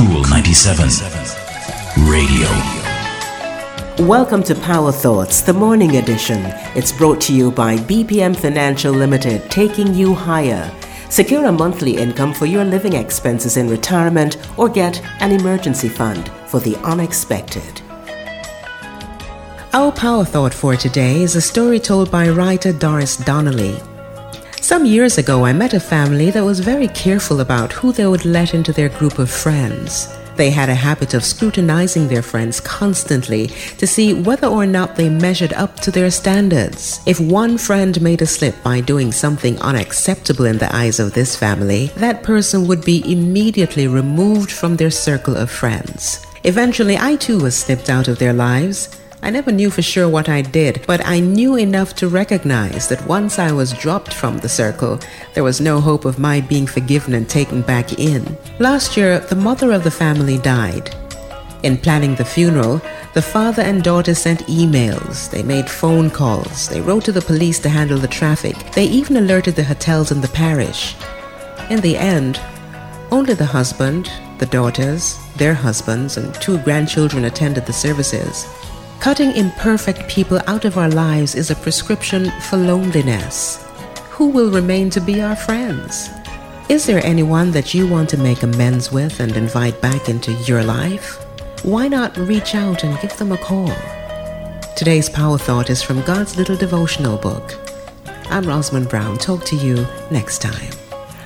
Cool 97 Radio. Welcome to Power Thoughts, the morning edition. It's brought to you by BPM Financial Limited, taking you higher. Secure a monthly income for your living expenses in retirement or get an emergency fund for the unexpected. Our Power Thought for today is a story told by writer Doris Donnelly. Some years ago, I met a family that was very careful about who they would let into their group of friends. They had a habit of scrutinizing their friends constantly to see whether or not they measured up to their standards. If one friend made a slip by doing something unacceptable in the eyes of this family, that person would be immediately removed from their circle of friends. Eventually, I too was snipped out of their lives. I never knew for sure what I did, but I knew enough to recognize that once I was dropped from the circle, there was no hope of my being forgiven and taken back in. Last year, the mother of the family died. In planning the funeral, the father and daughter sent emails, they made phone calls, they wrote to the police to handle the traffic, they even alerted the hotels in the parish. In the end, only the husband, the daughters, their husbands, and two grandchildren attended the services. Cutting imperfect people out of our lives is a prescription for loneliness. Who will remain to be our friends? Is there anyone that you want to make amends with and invite back into your life? Why not reach out and give them a call? Today's Power Thought is from God's Little Devotional Book. I'm Rosamond Brown. Talk to you next time.